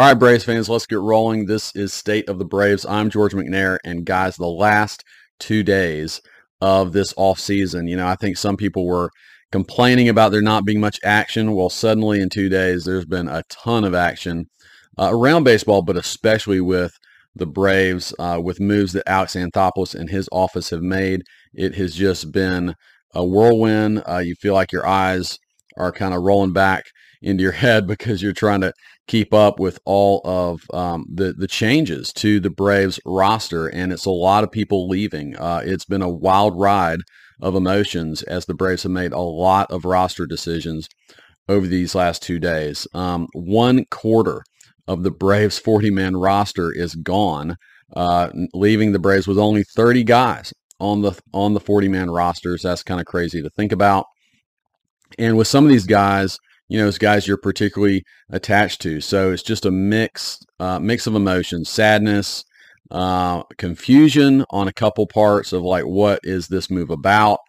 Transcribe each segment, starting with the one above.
All right, Braves fans, let's get rolling. This is State of the Braves. I'm George McNair, and guys, the last two days of this off season, you know, I think some people were complaining about there not being much action. Well, suddenly in two days, there's been a ton of action uh, around baseball, but especially with the Braves, uh, with moves that Alex Anthopoulos and his office have made. It has just been a whirlwind. Uh, you feel like your eyes are kind of rolling back into your head because you're trying to keep up with all of um, the the changes to the Braves roster, and it's a lot of people leaving. Uh, it's been a wild ride of emotions as the Braves have made a lot of roster decisions over these last two days. Um, one quarter of the Braves 40 man roster is gone, uh, leaving the Braves with only 30 guys on the on the 40 man rosters. That's kind of crazy to think about. And with some of these guys, you know, as guys you're particularly attached to. So it's just a mix, uh, mix of emotions, sadness, uh, confusion on a couple parts of like, what is this move about?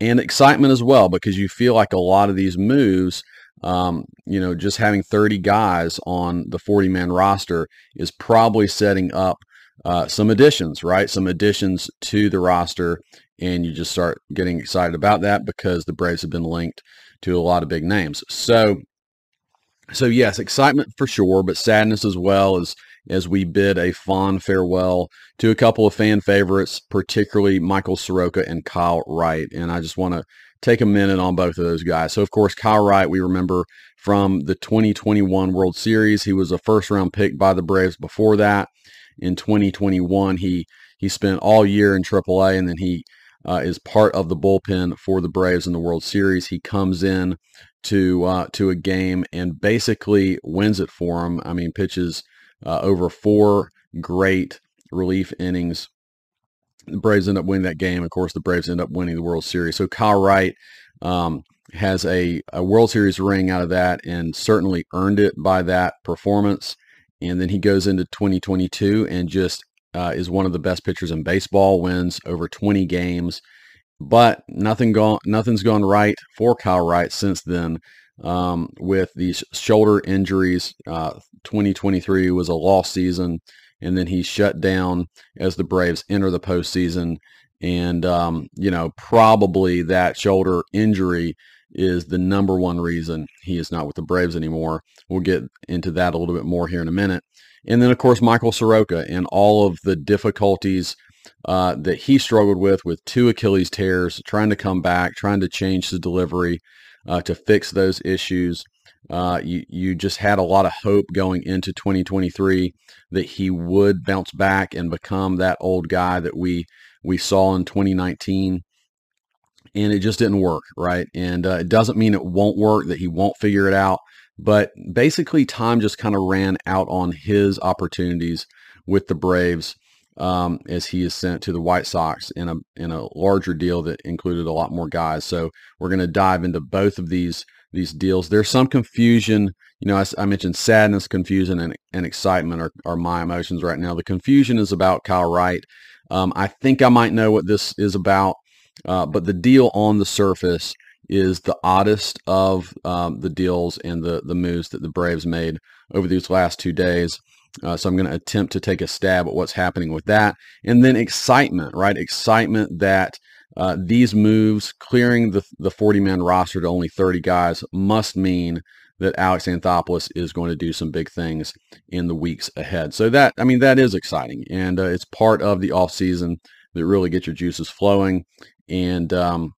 And excitement as well, because you feel like a lot of these moves, um, you know, just having 30 guys on the 40 man roster is probably setting up uh, some additions, right? Some additions to the roster. And you just start getting excited about that because the Braves have been linked to a lot of big names. So, so yes, excitement for sure, but sadness as well as as we bid a fond farewell to a couple of fan favorites, particularly Michael Soroka and Kyle Wright. And I just want to take a minute on both of those guys. So, of course, Kyle Wright, we remember from the 2021 World Series. He was a first round pick by the Braves before that. In 2021, he he spent all year in AAA, and then he uh, is part of the bullpen for the Braves in the World Series. He comes in to uh, to a game and basically wins it for him. I mean, pitches uh, over four great relief innings. The Braves end up winning that game. Of course, the Braves end up winning the World Series. So Kyle Wright um, has a, a World Series ring out of that and certainly earned it by that performance. And then he goes into 2022 and just uh, is one of the best pitchers in baseball, wins over 20 games, but nothing gone, nothing's gone right for Kyle Wright since then. Um, with these shoulder injuries, uh, 2023 was a lost season, and then he shut down as the Braves enter the postseason. And um, you know, probably that shoulder injury is the number one reason he is not with the Braves anymore. We'll get into that a little bit more here in a minute. And then, of course, Michael Soroka and all of the difficulties uh, that he struggled with, with two Achilles tears, trying to come back, trying to change his delivery uh, to fix those issues. Uh, you, you just had a lot of hope going into 2023 that he would bounce back and become that old guy that we we saw in 2019 and it just didn't work right? And uh, it doesn't mean it won't work that he won't figure it out but basically, time just kind of ran out on his opportunities with the Braves um, as he is sent to the White Sox in a in a larger deal that included a lot more guys. So we're going to dive into both of these these deals. There's some confusion. You know, I, I mentioned sadness, confusion, and, and excitement are, are my emotions right now. The confusion is about Kyle Wright. Um, I think I might know what this is about, uh, but the deal on the surface is the oddest of um, the deals and the, the moves that the Braves made over these last two days. Uh, so I'm going to attempt to take a stab at what's happening with that. And then excitement, right? Excitement that uh, these moves, clearing the, the 40-man roster to only 30 guys, must mean that Alex Anthopoulos is going to do some big things in the weeks ahead. So that, I mean, that is exciting. And uh, it's part of the offseason that really gets your juices flowing. And, um,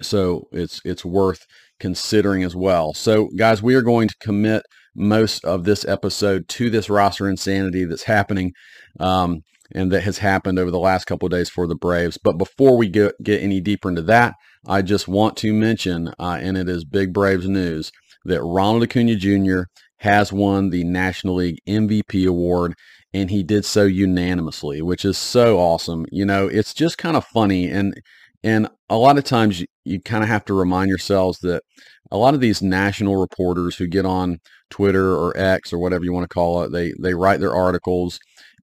so it's it's worth considering as well. So guys, we are going to commit most of this episode to this roster insanity that's happening um, and that has happened over the last couple of days for the Braves. But before we get, get any deeper into that, I just want to mention, uh, and it is big Braves news, that Ronald Acuna Jr. has won the National League MVP award and he did so unanimously, which is so awesome. You know, it's just kind of funny and and a lot of times you, you kind of have to remind yourselves that a lot of these national reporters who get on Twitter or X or whatever you want to call it, they, they write their articles.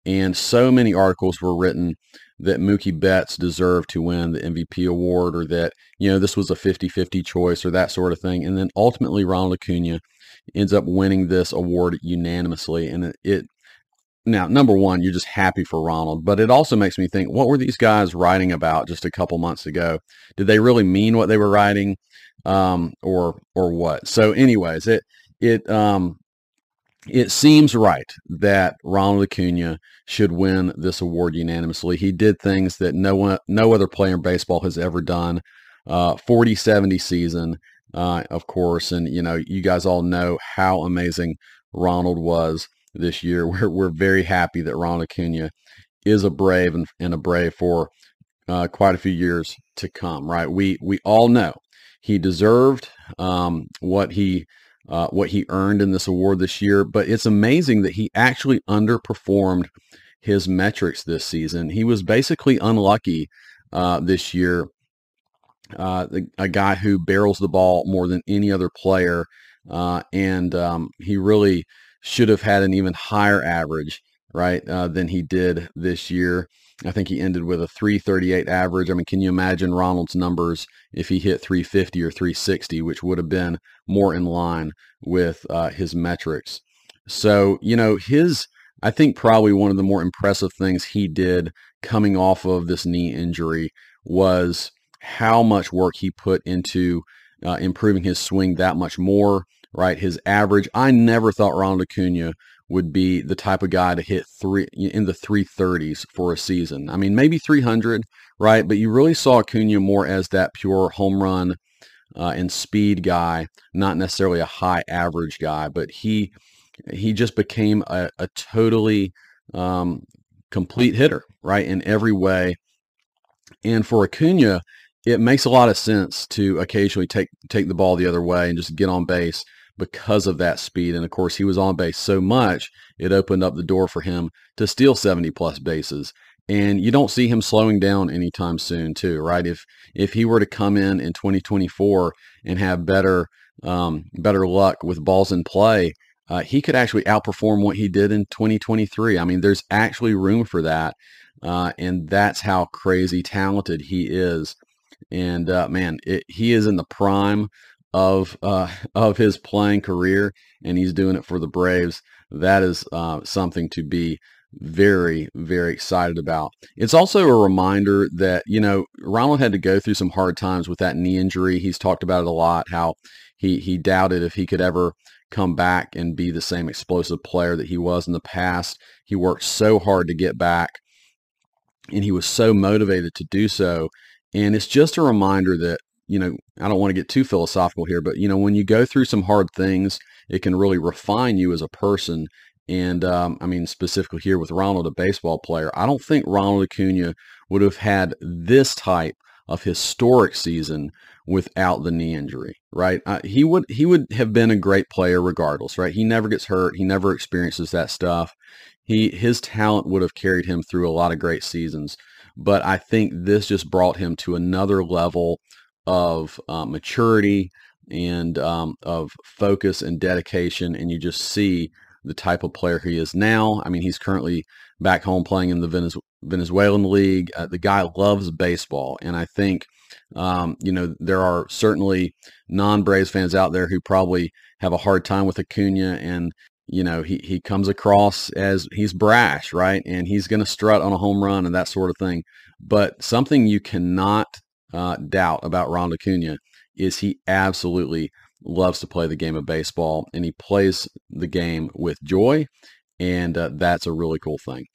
And so many articles were written that Mookie Betts deserved to win the MVP award or that, you know, this was a 50-50 choice or that sort of thing. And then ultimately Ronald Acuna ends up winning this award unanimously. And it, it now, number one, you're just happy for Ronald, but it also makes me think, what were these guys writing about just a couple months ago? Did they really mean what they were writing, um, or or what? So, anyways, it it um, it seems right that Ronald Acuna should win this award unanimously. He did things that no one, no other player in baseball has ever done. Uh, 40-70 season, uh, of course, and you know you guys all know how amazing Ronald was this year. We're, we're very happy that Ron Acuna is a Brave and, and a Brave for uh, quite a few years to come, right? We, we all know he deserved um, what he uh, what he earned in this award this year, but it's amazing that he actually underperformed his metrics this season. He was basically unlucky uh, this year. Uh, the, a guy who barrels the ball more than any other player, uh, and um, he really should have had an even higher average, right, uh, than he did this year. I think he ended with a 338 average. I mean, can you imagine Ronald's numbers if he hit 350 or 360, which would have been more in line with uh, his metrics? So, you know, his, I think probably one of the more impressive things he did coming off of this knee injury was how much work he put into uh, improving his swing that much more right? His average. I never thought Ronald Acuna would be the type of guy to hit three in the 330s for a season. I mean, maybe 300, right? But you really saw Acuna more as that pure home run uh, and speed guy, not necessarily a high average guy. But he he just became a, a totally um, complete hitter, right, in every way. And for Acuna, it makes a lot of sense to occasionally take take the ball the other way and just get on base because of that speed. And of course, he was on base so much, it opened up the door for him to steal 70 plus bases. And you don't see him slowing down anytime soon, too, right? If if he were to come in in 2024 and have better um, better luck with balls in play, uh, he could actually outperform what he did in 2023. I mean, there's actually room for that, uh, and that's how crazy talented he is. And uh, man, it, he is in the prime of uh, of his playing career, and he's doing it for the Braves. That is uh, something to be very very excited about. It's also a reminder that you know Ronald had to go through some hard times with that knee injury. He's talked about it a lot. How he he doubted if he could ever come back and be the same explosive player that he was in the past. He worked so hard to get back, and he was so motivated to do so. And it's just a reminder that you know, I don't want to get too philosophical here, but you know, when you go through some hard things, it can really refine you as a person. And um, I mean, specifically here with Ronald, a baseball player, I don't think Ronald Acuna would have had this type of historic season without the knee injury, right? Uh, he would he would have been a great player regardless, right? He never gets hurt. He never experiences that stuff. He his talent would have carried him through a lot of great seasons, but I think this just brought him to another level of uh, maturity and um, of focus and dedication, and you just see the type of player he is now. I mean, he's currently back home playing in the Venezuelan league. Uh, the guy loves baseball, and I think um, you know there are certainly non-Braves fans out there who probably have a hard time with Acuna, and you know he he comes across as he's brash, right, and he's going to strut on a home run and that sort of thing. But something you cannot uh, doubt about Ron Acuna is he absolutely loves to play the game of baseball and he plays the game with joy. And uh, that's a really cool thing.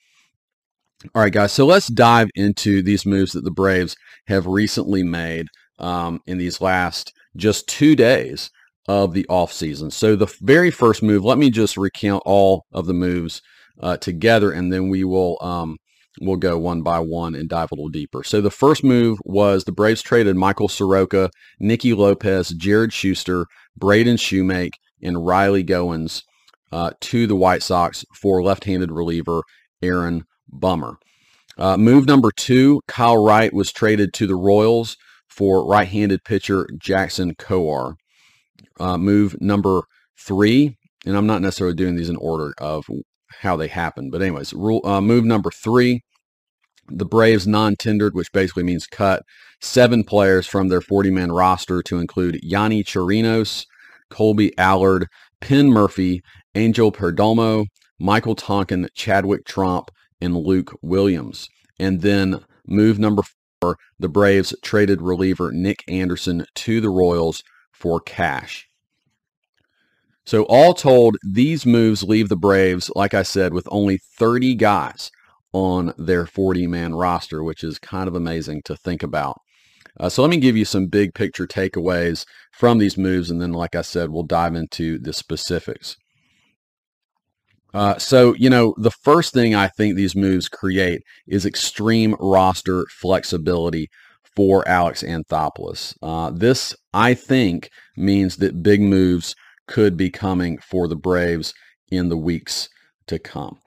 All right, guys. So let's dive into these moves that the Braves have recently made um, in these last just two days of the offseason. So the very first move, let me just recount all of the moves uh, together, and then we will um, we'll go one by one and dive a little deeper. So the first move was the Braves traded Michael Soroka, Nicky Lopez, Jared Schuster, Braden Shewmake, and Riley Gowens uh, to the White Sox for left-handed reliever Aaron Bummer. Uh, move number two, Kyle Wright was traded to the Royals for right-handed pitcher Jackson Kowar. Uh, move number three, and I'm not necessarily doing these in order of how they happen, but anyways, rule, uh, move number three, the Braves non-tendered, which basically means cut seven players from their 40-man roster to include Yonny Chirinos, Colby Allard, Penn Murphy, Angel Perdomo, Michael Tonkin, Chadwick Tromp, and Luke Williams. And then move number four, the Braves traded reliever Nick Anderson to the Royals for cash. So all told, these moves leave the Braves, like I said, with only 30 guys on their 40-man roster, which is kind of amazing to think about. Uh, so let me give you some big picture takeaways from these moves, and then, like I said, we'll dive into the specifics. Uh, so, you know, the first thing I think these moves create is extreme roster flexibility for Alex Anthopoulos. Uh, this, I think, means that big moves could be coming for the Braves in the weeks to come.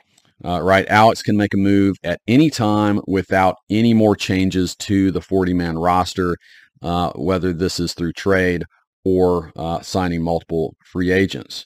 Uh, right, Alex can make a move at any time without any more changes to the 40-man roster, uh, whether this is through trade or uh, signing multiple free agents.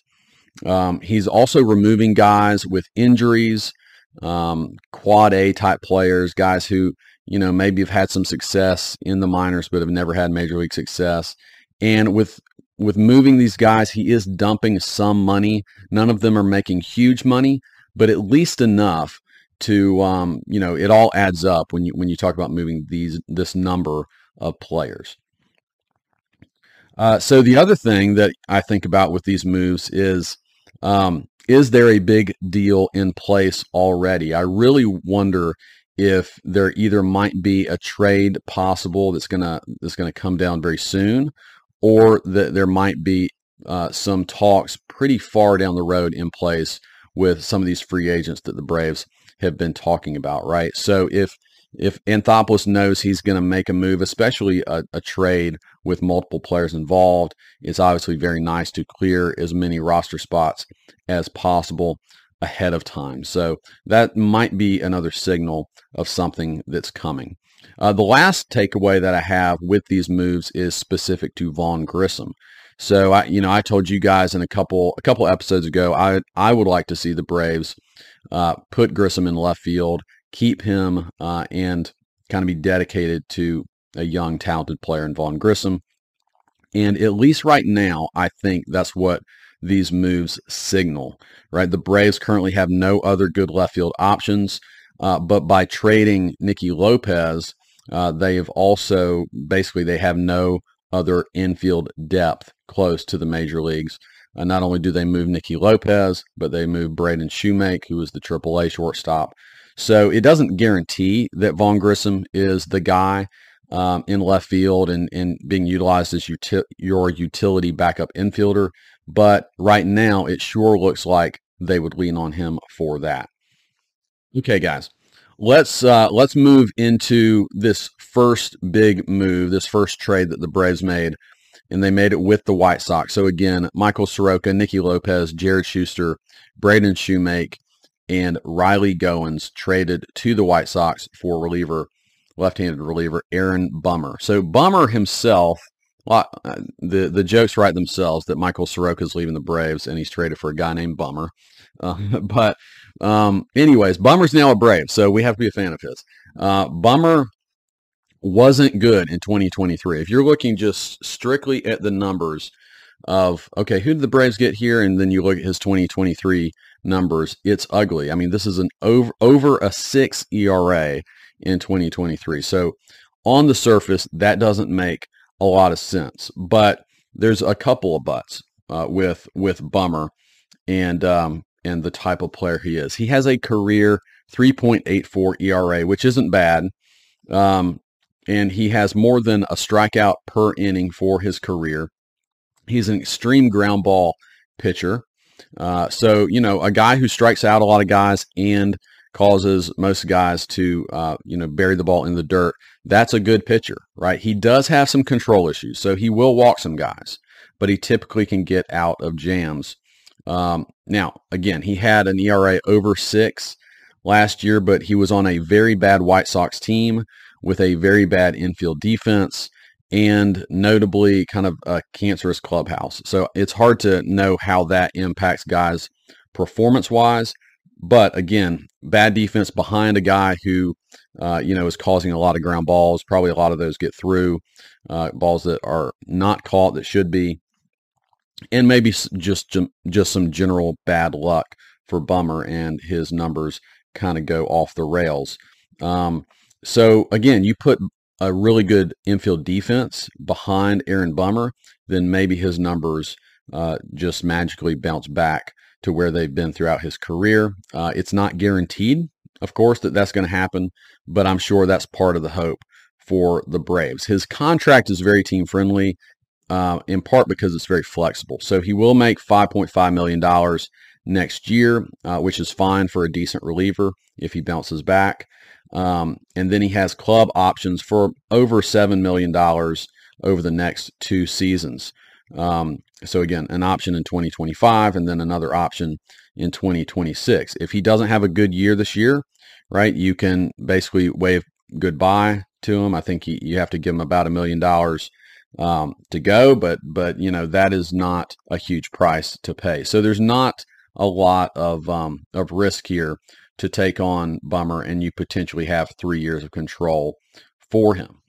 Um, he's also removing guys with injuries, um, quad A type players, guys who you know maybe have had some success in the minors but have never had major league success. And with with moving these guys, he is dumping some money. None of them are making huge money, but at least enough to um, you know it all adds up when you when you talk about moving these this number of players. Uh, so the other thing that I think about with these moves is um, is there a big deal in place already? I really wonder if there either might be a trade possible that's gonna that's gonna come down very soon, or that there might be uh, some talks pretty far down the road in place with some of these free agents that the Braves have been talking about, right? So if if Anthopoulos knows he's going to make a move, especially a, a, trade with multiple players involved, it's obviously very nice to clear as many roster spots as possible ahead of time. So that might be another signal of something that's coming. Uh, the last takeaway that I have with these moves is specific to Vaughn Grissom. So I, you know, I told you guys in a couple a couple episodes ago, I I would like to see the Braves uh, put Grissom in left field keep him uh, and kind of be dedicated to a young, talented player in Vaughn Grissom. And at least right now, I think that's what these moves signal, right? The Braves currently have no other good left field options, uh, but by trading Nicky Lopez, uh, they have also basically they have no other infield depth close to the major leagues. Uh, not only do they move Nicky Lopez, but they move Braden Shewmake, who was the AAA shortstop so it doesn't guarantee that Vaughn Grissom is the guy um, in left field and, and being utilized as your utility backup infielder. But right now, it sure looks like they would lean on him for that. Okay, guys, let's uh, let's move into this first big move, this first trade that the Braves made, and they made it with the White Sox. So again, Michael Soroka, Nicky Lopez, Jared Schuster, Braden Shewmake, and Riley Gowens traded to the White Sox for reliever, left-handed reliever Aaron Bummer. So Bummer himself, uh, the the jokes write themselves that Michael Soroka is leaving the Braves and he's traded for a guy named Bummer. Uh, but um, anyways, Bummer's now a Brave, so we have to be a fan of his. Uh, Bummer wasn't good in 2023. If you're looking just strictly at the numbers of okay, who did the Braves get here, and then you look at his 2023 numbers, it's ugly. I mean, this is an over over a six ERA in 2023. So on the surface, that doesn't make a lot of sense. But there's a couple of buts uh, with with Bummer and um, and the type of player he is. He has a career 3.84 ERA, which isn't bad. Um, and he has more than a strikeout per inning for his career. He's an extreme ground ball pitcher. Uh, so, you know, a guy who strikes out a lot of guys and causes most guys to, uh, you know, bury the ball in the dirt, that's a good pitcher, right? He does have some control issues, so he will walk some guys, but he typically can get out of jams. Um, now, again, he had an ERA over six last year, but he was on a very bad White Sox team with a very bad infield defense and notably kind of a cancerous clubhouse. So it's hard to know how that impacts guys performance wise. But again, bad defense behind a guy who, uh, you know, is causing a lot of ground balls. Probably a lot of those get through uh, balls that are not caught that should be. And maybe just just some general bad luck for Bummer and his numbers kind of go off the rails. Um, so again, you put a really good infield defense behind Aaron Bummer, then maybe his numbers uh, just magically bounce back to where they've been throughout his career. Uh, it's not guaranteed, of course, that that's going to happen, but I'm sure that's part of the hope for the Braves. His contract is very team friendly, uh, in part because it's very flexible. So he will make $5.5 million next year, uh, which is fine for a decent reliever if he bounces back. Um, and then he has club options for over $7 million over the next two seasons. Um, so again, an option in 2025 and then another option in 2026. If he doesn't have a good year this year, right, you can basically wave goodbye to him. I think he, you have to give him about a million dollars um, to go, but but you know that is not a huge price to pay. So there's not a lot of um, of risk here to take on Bummer, and you potentially have three years of control for him.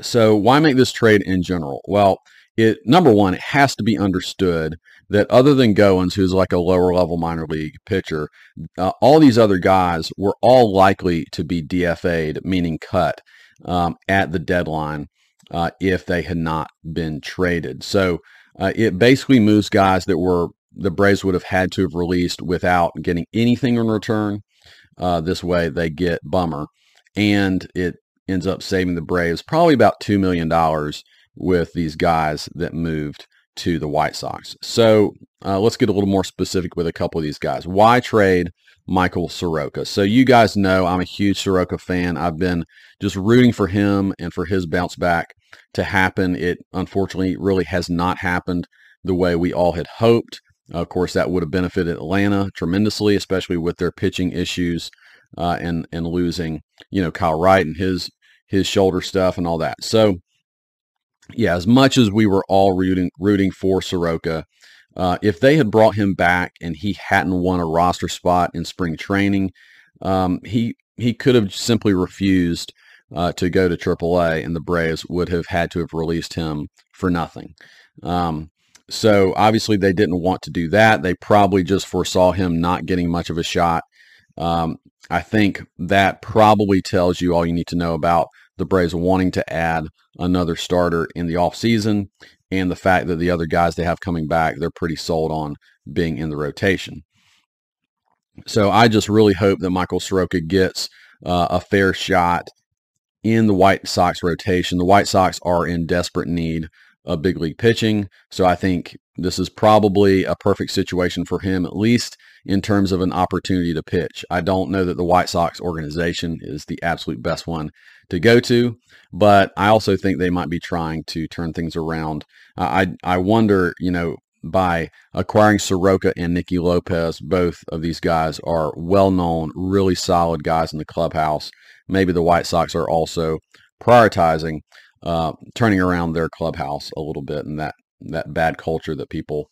So why make this trade in general? Well, it number one, it has to be understood that other than Gowens, who's like a lower level minor league pitcher, uh, all these other guys were all likely to be DFA'd, meaning cut um, at the deadline uh, if they had not been traded. So uh, it basically moves guys that were the Braves would have had to have released without getting anything in return. Uh, this way, they get Bummer, and it ends up saving the Braves probably about two million dollars with these guys that moved to the White Sox. So uh, let's get a little more specific with a couple of these guys. Why trade Michael Soroka? So you guys know I'm a huge Soroka fan. I've been just rooting for him and for his bounce back to happen. It unfortunately really has not happened the way we all had hoped. Of course, that would have benefited Atlanta tremendously, especially with their pitching issues uh, and and losing, you know, Kyle Wright and his his shoulder stuff and all that. So, yeah, as much as we were all rooting rooting for Soroka, uh, if they had brought him back and he hadn't won a roster spot in spring training, um, he he could have simply refused uh, to go to AAA, and the Braves would have had to have released him for nothing. Um, so obviously they didn't want to do that. They probably just foresaw him not getting much of a shot. Um, I think that probably tells you all you need to know about the Braves wanting to add another starter in the offseason and the fact that the other guys they have coming back, they're pretty sold on being in the rotation. So I just really hope that Michael Soroka gets uh, a fair shot in the White Sox rotation. The White Sox are in desperate need of big league pitching. So I think this is probably a perfect situation for him, at least in terms of an opportunity to pitch. I don't know that the White Sox organization is the absolute best one to go to, but I also think they might be trying to turn things around. I I wonder, you know, by acquiring Soroka and Nicky Lopez, both of these guys are well-known, really solid guys in the clubhouse. Maybe the White Sox are also prioritizing uh, turning around their clubhouse a little bit and that that bad culture that people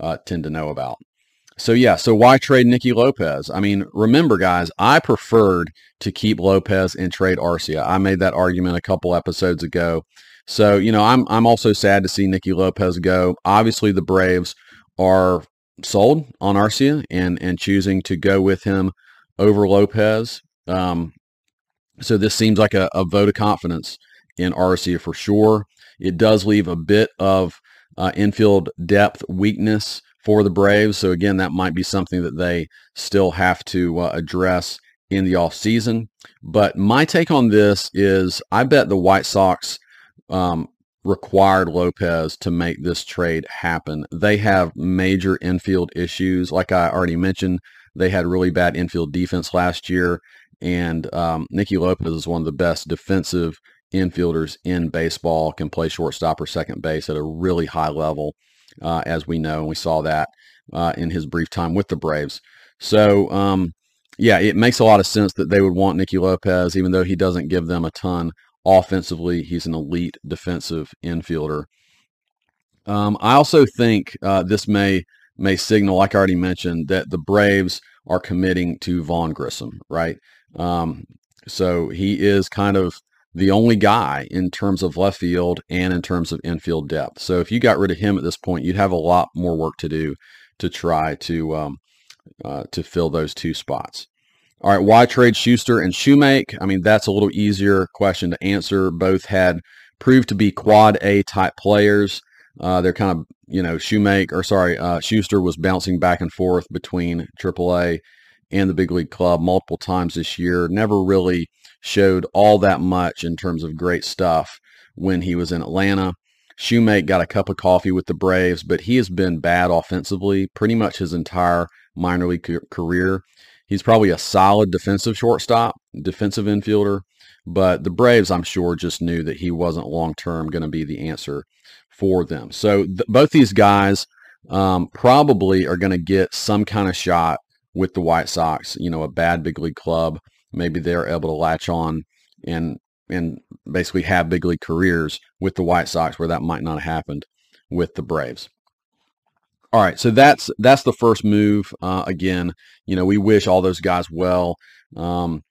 uh, tend to know about. So yeah, so why trade Nicky Lopez? I mean, remember guys, I preferred to keep Lopez and trade Arcia. I made that argument a couple episodes ago. So, you know, I'm I'm also sad to see Nicky Lopez go. Obviously the Braves are sold on Arcia and and choosing to go with him over Lopez. Um, so this seems like a, a vote of confidence in Arcia for sure. It does leave a bit of uh, infield depth weakness for the Braves. So again, that might be something that they still have to uh, address in the offseason. But my take on this is I bet the White Sox um, required Lopez to make this trade happen. They have major infield issues. Like I already mentioned, they had really bad infield defense last year. And um, Nicky Lopez is one of the best defensive infielders in baseball, can play shortstop or second base at a really high level uh, as we know, and we saw that uh, in his brief time with the Braves. So, um, yeah, it makes a lot of sense that they would want Nicky Lopez, even though he doesn't give them a ton offensively. He's an elite defensive infielder. Um, I also think uh, this may may signal, like I already mentioned, that the Braves are committing to Vaughn Grissom, right? Um, so he is kind of the only guy in terms of left field and in terms of infield depth. So if you got rid of him at this point, you'd have a lot more work to do to try to um, uh, to fill those two spots. All right, why trade Schuster and Shewmake? I mean, that's a little easier question to answer. Both had proved to be quad A type players. Uh, they're kind of, you know, Shewmake, or sorry, uh, Schuster was bouncing back and forth between AAA and the big league club multiple times this year. Never really showed all that much in terms of great stuff when he was in Atlanta. Shewmake got a cup of coffee with the Braves, but he has been bad offensively pretty much his entire minor league career. He's probably a solid defensive shortstop, defensive infielder, but the Braves, I'm sure, just knew that he wasn't long term going to be the answer for them. So th- both these guys um, probably are going to get some kind of shot with the White Sox. You know, a bad big league club. Maybe they're able to latch on and and basically have big league careers with the White Sox, where that might not have happened with the Braves. All right, so that's that's the first move. Uh, again, you know, we wish all those guys well. Um,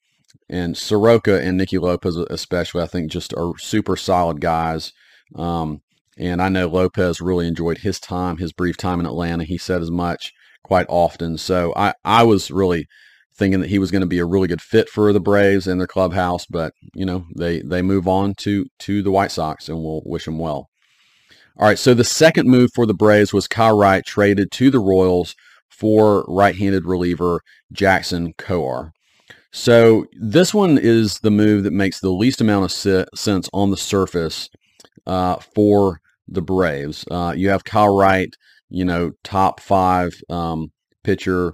and Soroka and Nicky Lopez, especially, I think, just are super solid guys. Um, and I know Lopez really enjoyed his time, his brief time in Atlanta. He said as much quite often. So I, I was really thinking that he was going to be a really good fit for the Braves and their clubhouse, but you know they they move on to to the White Sox, and we'll wish them well. All right, so the second move for the Braves was Kyle Wright traded to the Royals for right-handed reliever Jackson Kowar. So this one is the move that makes the least amount of sense on the surface uh, for the Braves. Uh, you have Kyle Wright, you know, top five um, pitcher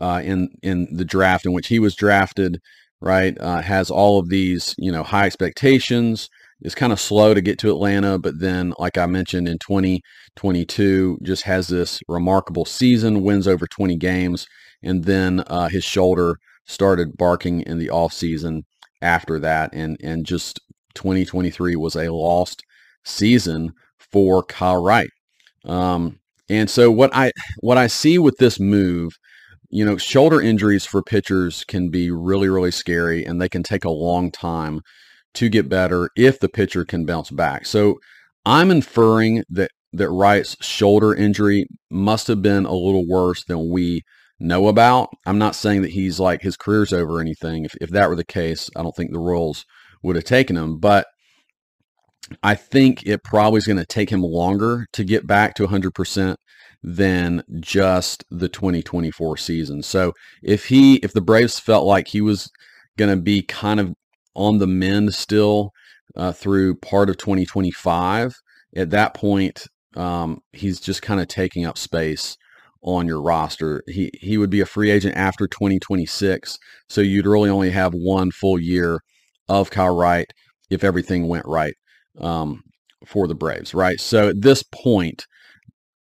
uh, in in the draft in which he was drafted, right? Uh, has all of these, you know, high expectations. Is kind of slow to get to Atlanta, but then, like I mentioned, in 2022, just has this remarkable season, wins over 20 games, and then uh, his shoulder started barking in the off season after that, and and just 2023 was a lost season for Kyle Wright. Um, and so what I what I see with this move you know, shoulder injuries for pitchers can be really, really scary and they can take a long time to get better if the pitcher can bounce back. So I'm inferring that that Wright's shoulder injury must have been a little worse than we know about. I'm not saying that he's like his career's over or anything. If if that were the case, I don't think the Royals would have taken him. But I think it probably is going to take him longer to get back to 100% than just the 2024 season. So if he if the Braves felt like he was going to be kind of on the mend still uh, through part of 2025, at that point um, he's just kind of taking up space on your roster. He he would be a free agent after 2026, so you'd really only have one full year of Kyle Wright if everything went right um, for the Braves, right? So at this point,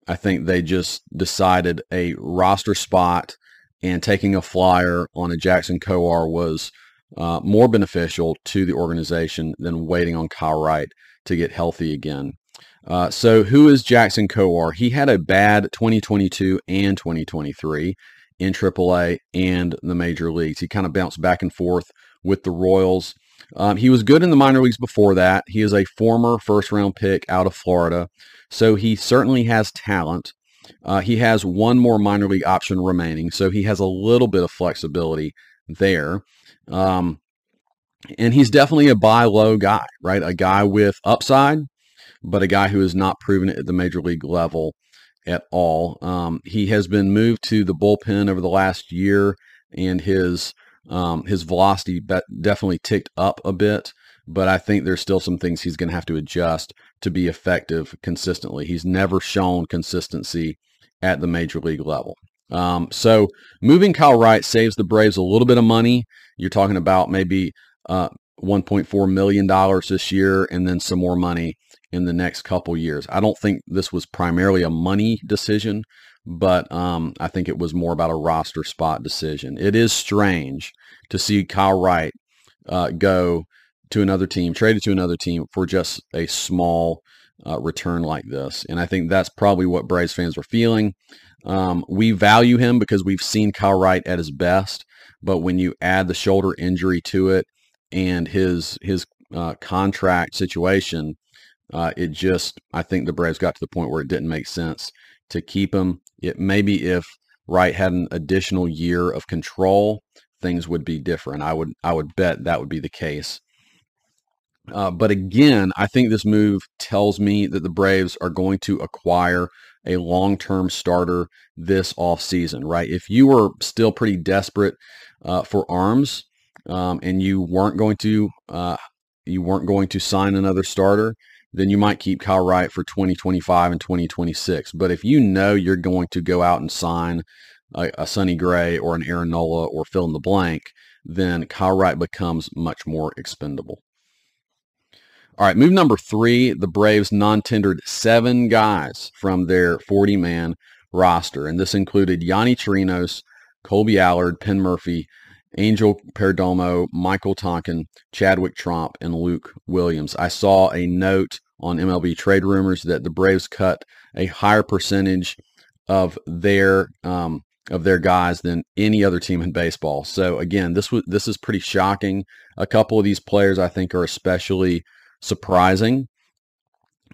I think they just decided a roster spot and taking a flyer on a Jackson Kowar was uh, more beneficial to the organization than waiting on Kyle Wright to get healthy again. Uh, so who is Jackson Kowar? He had a bad 2022 and 2023 in AAA and the major leagues. He kind of bounced back and forth with the Royals. Um, he was good in the minor leagues before that. He is a former first round pick out of Florida. So he certainly has talent. Uh, he has one more minor league option remaining. So he has a little bit of flexibility there. Um, and he's definitely a buy low guy, right? A guy with upside, but a guy who has not proven it at the major league level at all. Um, he has been moved to the bullpen over the last year, and his um, his velocity definitely ticked up a bit, but I think there's still some things he's going to have to adjust to be effective consistently. He's never shown consistency at the major league level. Um, so moving Kyle Wright saves the Braves a little bit of money. You're talking about maybe uh, 1.4 million dollars this year, and then some more money in the next couple years. I don't think this was primarily a money decision but um, I think it was more about a roster spot decision. It is strange to see Kyle Wright uh, go to another team, traded to another team for just a small uh, return like this. And I think that's probably what Braves fans were feeling. Um, we value him because we've seen Kyle Wright at his best, but when you add the shoulder injury to it, and his his uh, contract situation, uh, it just I think the Braves got to the point where it didn't make sense to keep him. It maybe if Wright had an additional year of control, things would be different. I would I would bet that would be the case. Uh, but again, I think this move tells me that the Braves are going to acquire a long-term starter this offseason, right? If you were still pretty desperate uh, for arms um, and you weren't going to uh, you weren't going to sign another starter, then you might keep Kyle Wright for 2025 and 2026. But if you know you're going to go out and sign a, a Sonny Gray or an Aaron Nola or fill in the blank, then Kyle Wright becomes much more expendable. All right, move number three. The Braves non-tendered seven guys from their 40-man roster, and this included Yonny Chirinos, Colby Allard, Penn Murphy, Angel Perdomo, Michael Tonkin, Chadwick Tromp, and Luke Williams. I saw a note on MLB trade rumors that the Braves cut a higher percentage of their um, of their guys than any other team in baseball. So again, this was this is pretty shocking. A couple of these players I think are especially surprising.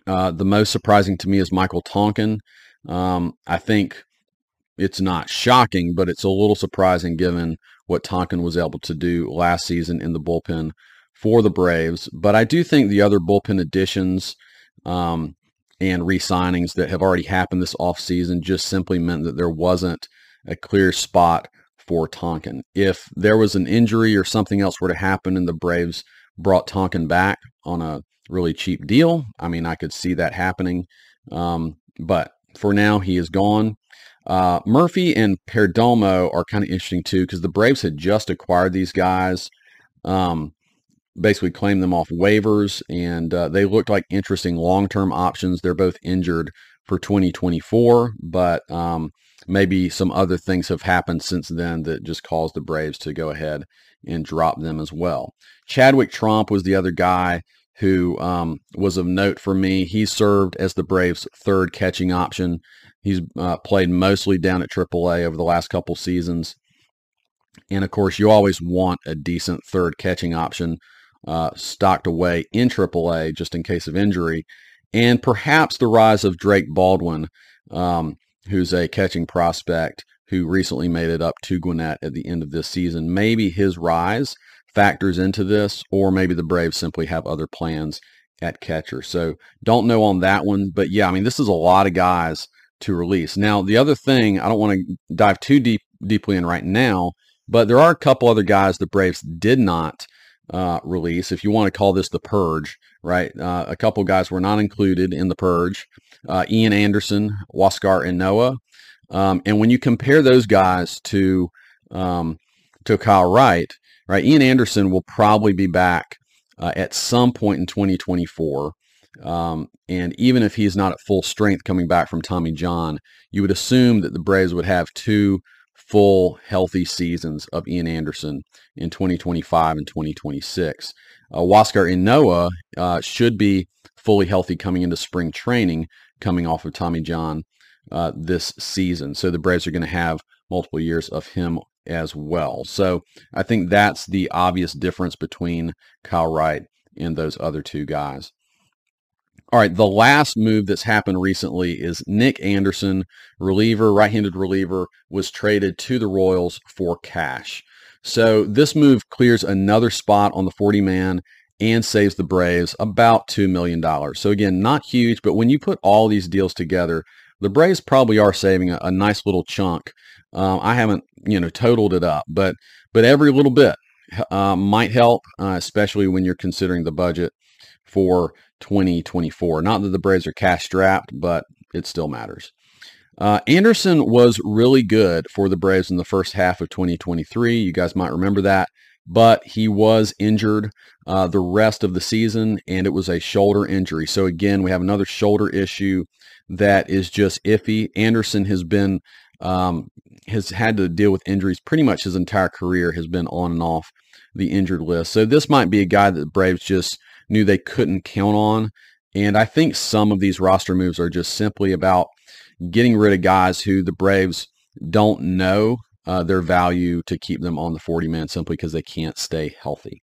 Uh, the most surprising to me is Michael Tonkin. Um, I think it's not shocking, but it's a little surprising given what Tonkin was able to do last season in the bullpen for the Braves. But I do think the other bullpen additions um, and re-signings that have already happened this offseason just simply meant that there wasn't a clear spot for Tonkin. If there was an injury or something else were to happen and the Braves brought Tonkin back on a really cheap deal, I mean, I could see that happening. Um, but for now, he is gone. Uh, Murphy and Perdomo are kind of interesting too because the Braves had just acquired these guys, um, basically claimed them off waivers, and uh, they looked like interesting long-term options. They're both injured for 2024, but um, maybe some other things have happened since then that just caused the Braves to go ahead and drop them as well. Chadwick Tromp was the other guy who um, was of note for me. He served as the Braves' third catching option. He's uh, played mostly down at AAA over the last couple seasons. And of course, you always want a decent third catching option uh, stocked away in AAA just in case of injury. And perhaps the rise of Drake Baldwin, um, who's a catching prospect who recently made it up to Gwinnett at the end of this season. Maybe his rise factors into this, or maybe the Braves simply have other plans at catcher. So don't know on that one. But yeah, I mean, this is a lot of guys to release. Now, the other thing, I don't want to dive too deep deeply in right now, but there are a couple other guys the Braves did not uh, release, if you want to call this the purge, right? Uh, a couple guys were not included in the purge. Uh, Ian Anderson, Huascar Ynoa. Um, and when you compare those guys to um, to Kyle Wright, right, Ian Anderson will probably be back uh, at some point in 2024. Um, and even if he's not at full strength coming back from Tommy John, you would assume that the Braves would have two full healthy seasons of Ian Anderson in 2025 and 2026. Uh, Huascar Ynoa uh, should be fully healthy coming into spring training, coming off of Tommy John uh, this season. So the Braves are going to have multiple years of him as well. So I think that's the obvious difference between Kyle Wright and those other two guys. All right, the last move that's happened recently is Nick Anderson, reliever, right-handed reliever, was traded to the Royals for cash. So this move clears another spot on the 40-man and saves the Braves about $2 million. So again, not huge, but when you put all these deals together, the Braves probably are saving a, a nice little chunk. Um, I haven't, you know, totaled it up, but but every little bit uh, might help, uh, especially when you're considering the budget for 2024. Not that the Braves are cash strapped, but it still matters. Uh, Anderson was really good for the Braves in the first half of 2023. You guys might remember that, but he was injured uh, the rest of the season, and it was a shoulder injury. So again, we have another shoulder issue that is just iffy. Anderson has been um, has had to deal with injuries pretty much his entire career. Has been on and off the injured list. So this might be a guy that the Braves just knew they couldn't count on. And I think some of these roster moves are just simply about getting rid of guys who the Braves don't know uh, their value to keep them on the 40 man simply because they can't stay healthy.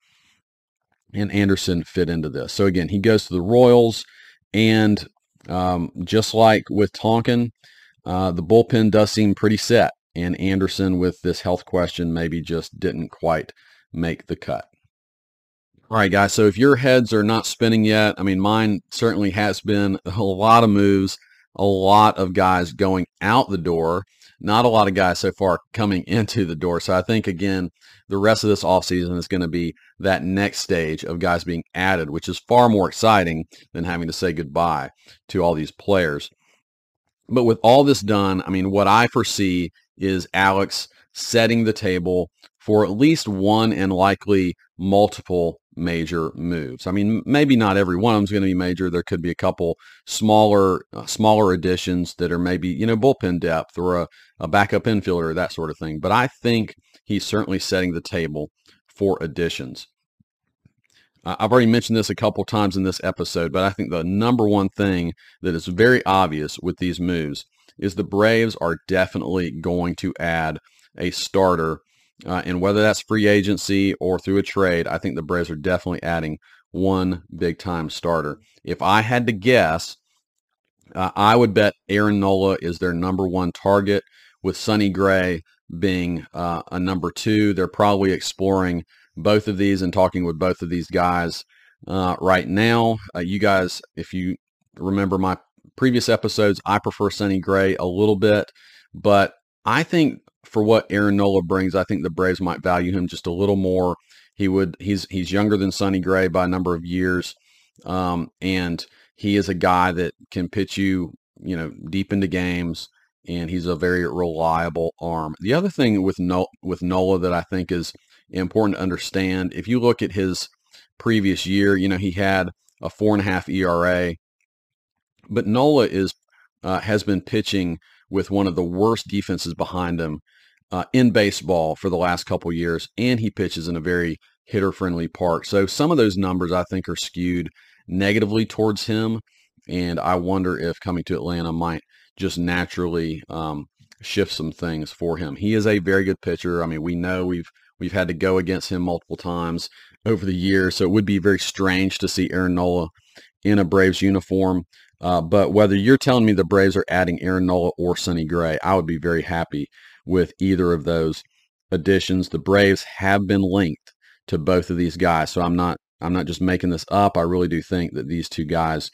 and Anderson fit into this. So again, he goes to the Royals, and um, just like with Tonkin, uh, the bullpen does seem pretty set. And Anderson, with this health question, maybe just didn't quite make the cut. All right, guys. So if your heads are not spinning yet, I mean, mine certainly has been a lot of moves, a lot of guys going out the door, not a lot of guys so far coming into the door. So I think, again, the rest of this offseason is going to be that next stage of guys being added, which is far more exciting than having to say goodbye to all these players. But with all this done, I mean, what I foresee is Alex setting the table for at least one and likely multiple major moves. I mean, maybe not every one of them is going to be major. There could be a couple smaller, uh, smaller additions that are maybe you know bullpen depth or a, a backup infielder, that sort of thing. But I think he's certainly setting the table for additions. Uh, I've already mentioned this a couple times in this episode, but I think the number one thing that is very obvious with these moves is the Braves are definitely going to add a starter uh, and whether that's free agency or through a trade, I think the Braves are definitely adding one big time starter. If I had to guess, uh, I would bet Aaron Nola is their number one target, with Sonny Gray being uh, a number two. They're probably exploring both of these and talking with both of these guys uh, right now. Uh, you guys, if you remember my previous episodes, I prefer Sonny Gray a little bit, but I think for what Aaron Nola brings, I think the Braves might value him just a little more. He would he's he's younger than Sonny Gray by a number of years, um, and he is a guy that can pitch you you know deep into games, and he's a very reliable arm. The other thing with with Nola that I think is important to understand, if you look at his previous year, you know he had a four and a half ERA, but Nola is uh, has been pitching with one of the worst defenses behind him uh, in baseball for the last couple years, and he pitches in a very hitter-friendly park. So some of those numbers I think are skewed negatively towards him, and I wonder if coming to Atlanta might just naturally um, shift some things for him. He is a very good pitcher. I mean, we know we've we've had to go against him multiple times over the years, so it would be very strange to see Aaron Nola in a Braves uniform. Uh, but whether you're telling me the Braves are adding Aaron Nola or Sonny Gray, I would be very happy with either of those additions. The Braves have been linked to both of these guys, so I'm not I'm not just making this up. I really do think that these two guys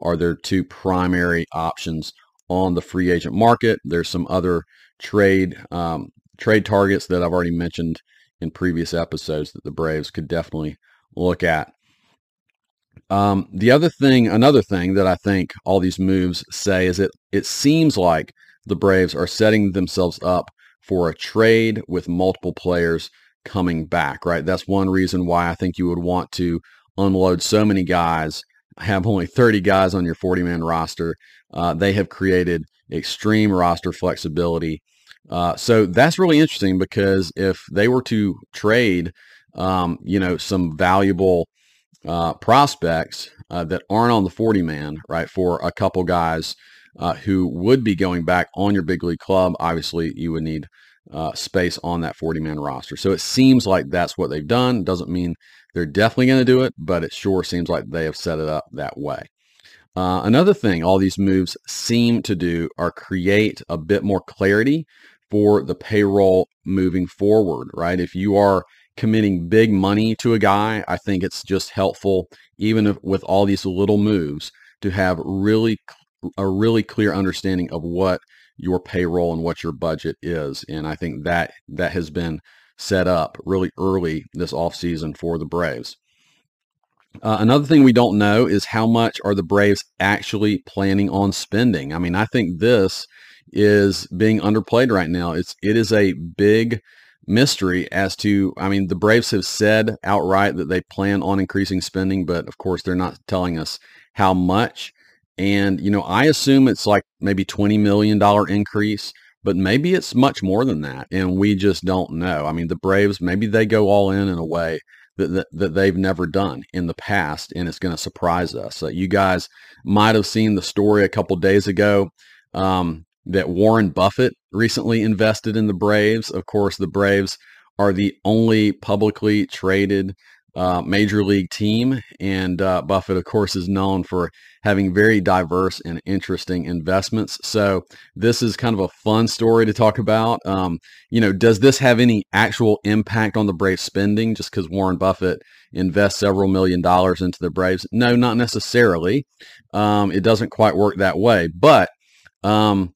are their two primary options on the free agent market. There's some other trade um, trade targets that I've already mentioned in previous episodes that the Braves could definitely look at. Um, the other thing, another thing that I think all these moves say is that it seems like the Braves are setting themselves up for a trade with multiple players coming back, right? That's one reason why I think you would want to unload so many guys, have only 30 guys on your 40 man roster. Uh, they have created extreme roster flexibility. Uh, so that's really interesting because if they were to trade, um, you know, some valuable uh, prospects uh, that aren't on the 40 man, right, for a couple guys uh, who would be going back on your big league club, obviously you would need uh, space on that 40 man roster. So it seems like that's what they've done. Doesn't mean they're definitely going to do it, but it sure seems like they have set it up that way. Uh, another thing all these moves seem to do are create a bit more clarity for the payroll moving forward, right? If you are committing big money to a guy, I think it's just helpful, even if, with all these little moves, to have really a really clear understanding of what your payroll and what your budget is. And I think that that has been set up really early this offseason for the Braves. Uh, another thing we don't know is how much are the Braves actually planning on spending. I mean, I think this is being underplayed right now. It's it is a big mystery as to I mean, the Braves have said outright that they plan on increasing spending, but of course they're not telling us how much. And, you know, I assume it's like maybe $20 million increase, but maybe it's much more than that. And we just don't know. I mean, the Braves, maybe they go all in in a way that, that, that they've never done in the past, and it's going to surprise us. Uh, you guys might have seen the story a couple days ago um, that Warren Buffett recently invested in the Braves. Of course, the Braves are the only publicly traded uh, major league team. And uh, Buffett, of course, is known for having very diverse and interesting investments. So this is kind of a fun story to talk about. Um, you know, does this have any actual impact on the Braves spending just because Warren Buffett invests several million dollars into the Braves? No, not necessarily. Um, it doesn't quite work that way, but um,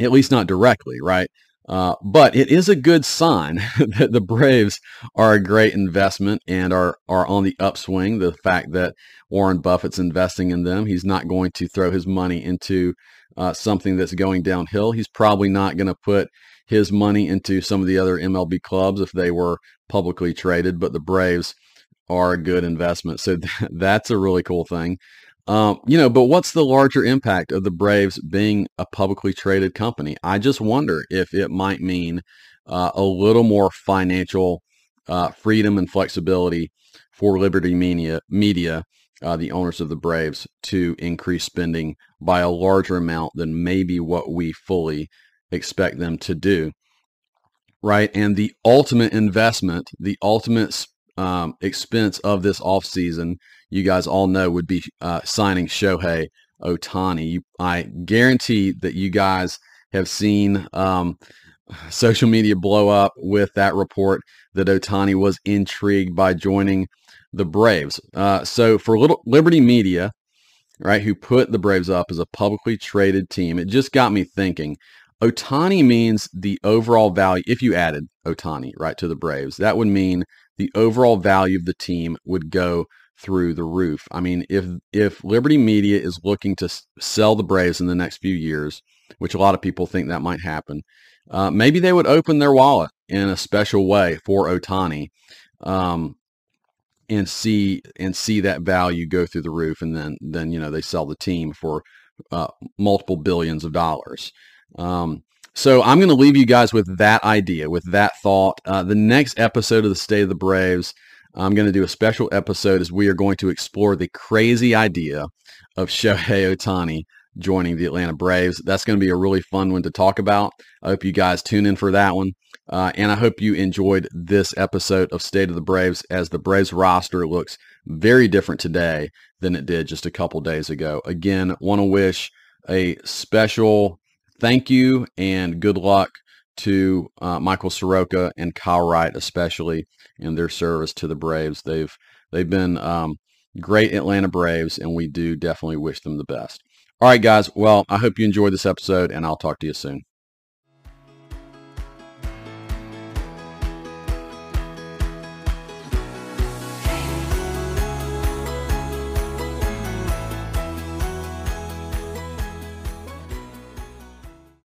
at least not directly, right? Uh, but it is a good sign that the Braves are a great investment and are are on the upswing. The fact that Warren Buffett's investing in them, he's not going to throw his money into uh, something that's going downhill. He's probably not going to put his money into some of the other MLB clubs if they were publicly traded. But the Braves are a good investment, so that's a really cool thing. Um, you know, but what's the larger impact of the Braves being a publicly traded company? I just wonder if it might mean uh, a little more financial uh, freedom and flexibility for Liberty Media, media uh, the owners of the Braves, to increase spending by a larger amount than maybe what we fully expect them to do. Right. And the ultimate investment, the ultimate um, expense of this offseason you guys all know would be uh, signing Shohei Ohtani. I guarantee that you guys have seen um, social media blow up with that report that Ohtani was intrigued by joining the Braves. Uh, so for little Liberty Media, right, who put the Braves up as a publicly traded team, it just got me thinking. Ohtani means the overall value. If you added Ohtani, right to the Braves, that would mean the overall value of the team would go through the roof. I mean, if if Liberty Media is looking to sell the Braves in the next few years, which a lot of people think that might happen, uh, maybe they would open their wallet in a special way for Ohtani, um, and see and see that value go through the roof, and then then you know they sell the team for uh, multiple billions of dollars. Um, so I'm going to leave you guys with that idea, with that thought. Uh, the next episode of the State of the Braves I'm going to do a special episode as we are going to explore the crazy idea of Shohei Ohtani joining the Atlanta Braves. That's going to be a really fun one to talk about. I hope you guys tune in for that one. Uh, and I hope you enjoyed this episode of State of the Braves as the Braves roster looks very different today than it did just a couple days ago. Again, want to wish a special thank you and good luck to uh, Michael Soroka and Kyle Wright, especially in their service to the Braves. They've they've been um, great Atlanta Braves, and we do definitely wish them the best. All right, guys. Well, I hope you enjoyed this episode, and I'll talk to you soon.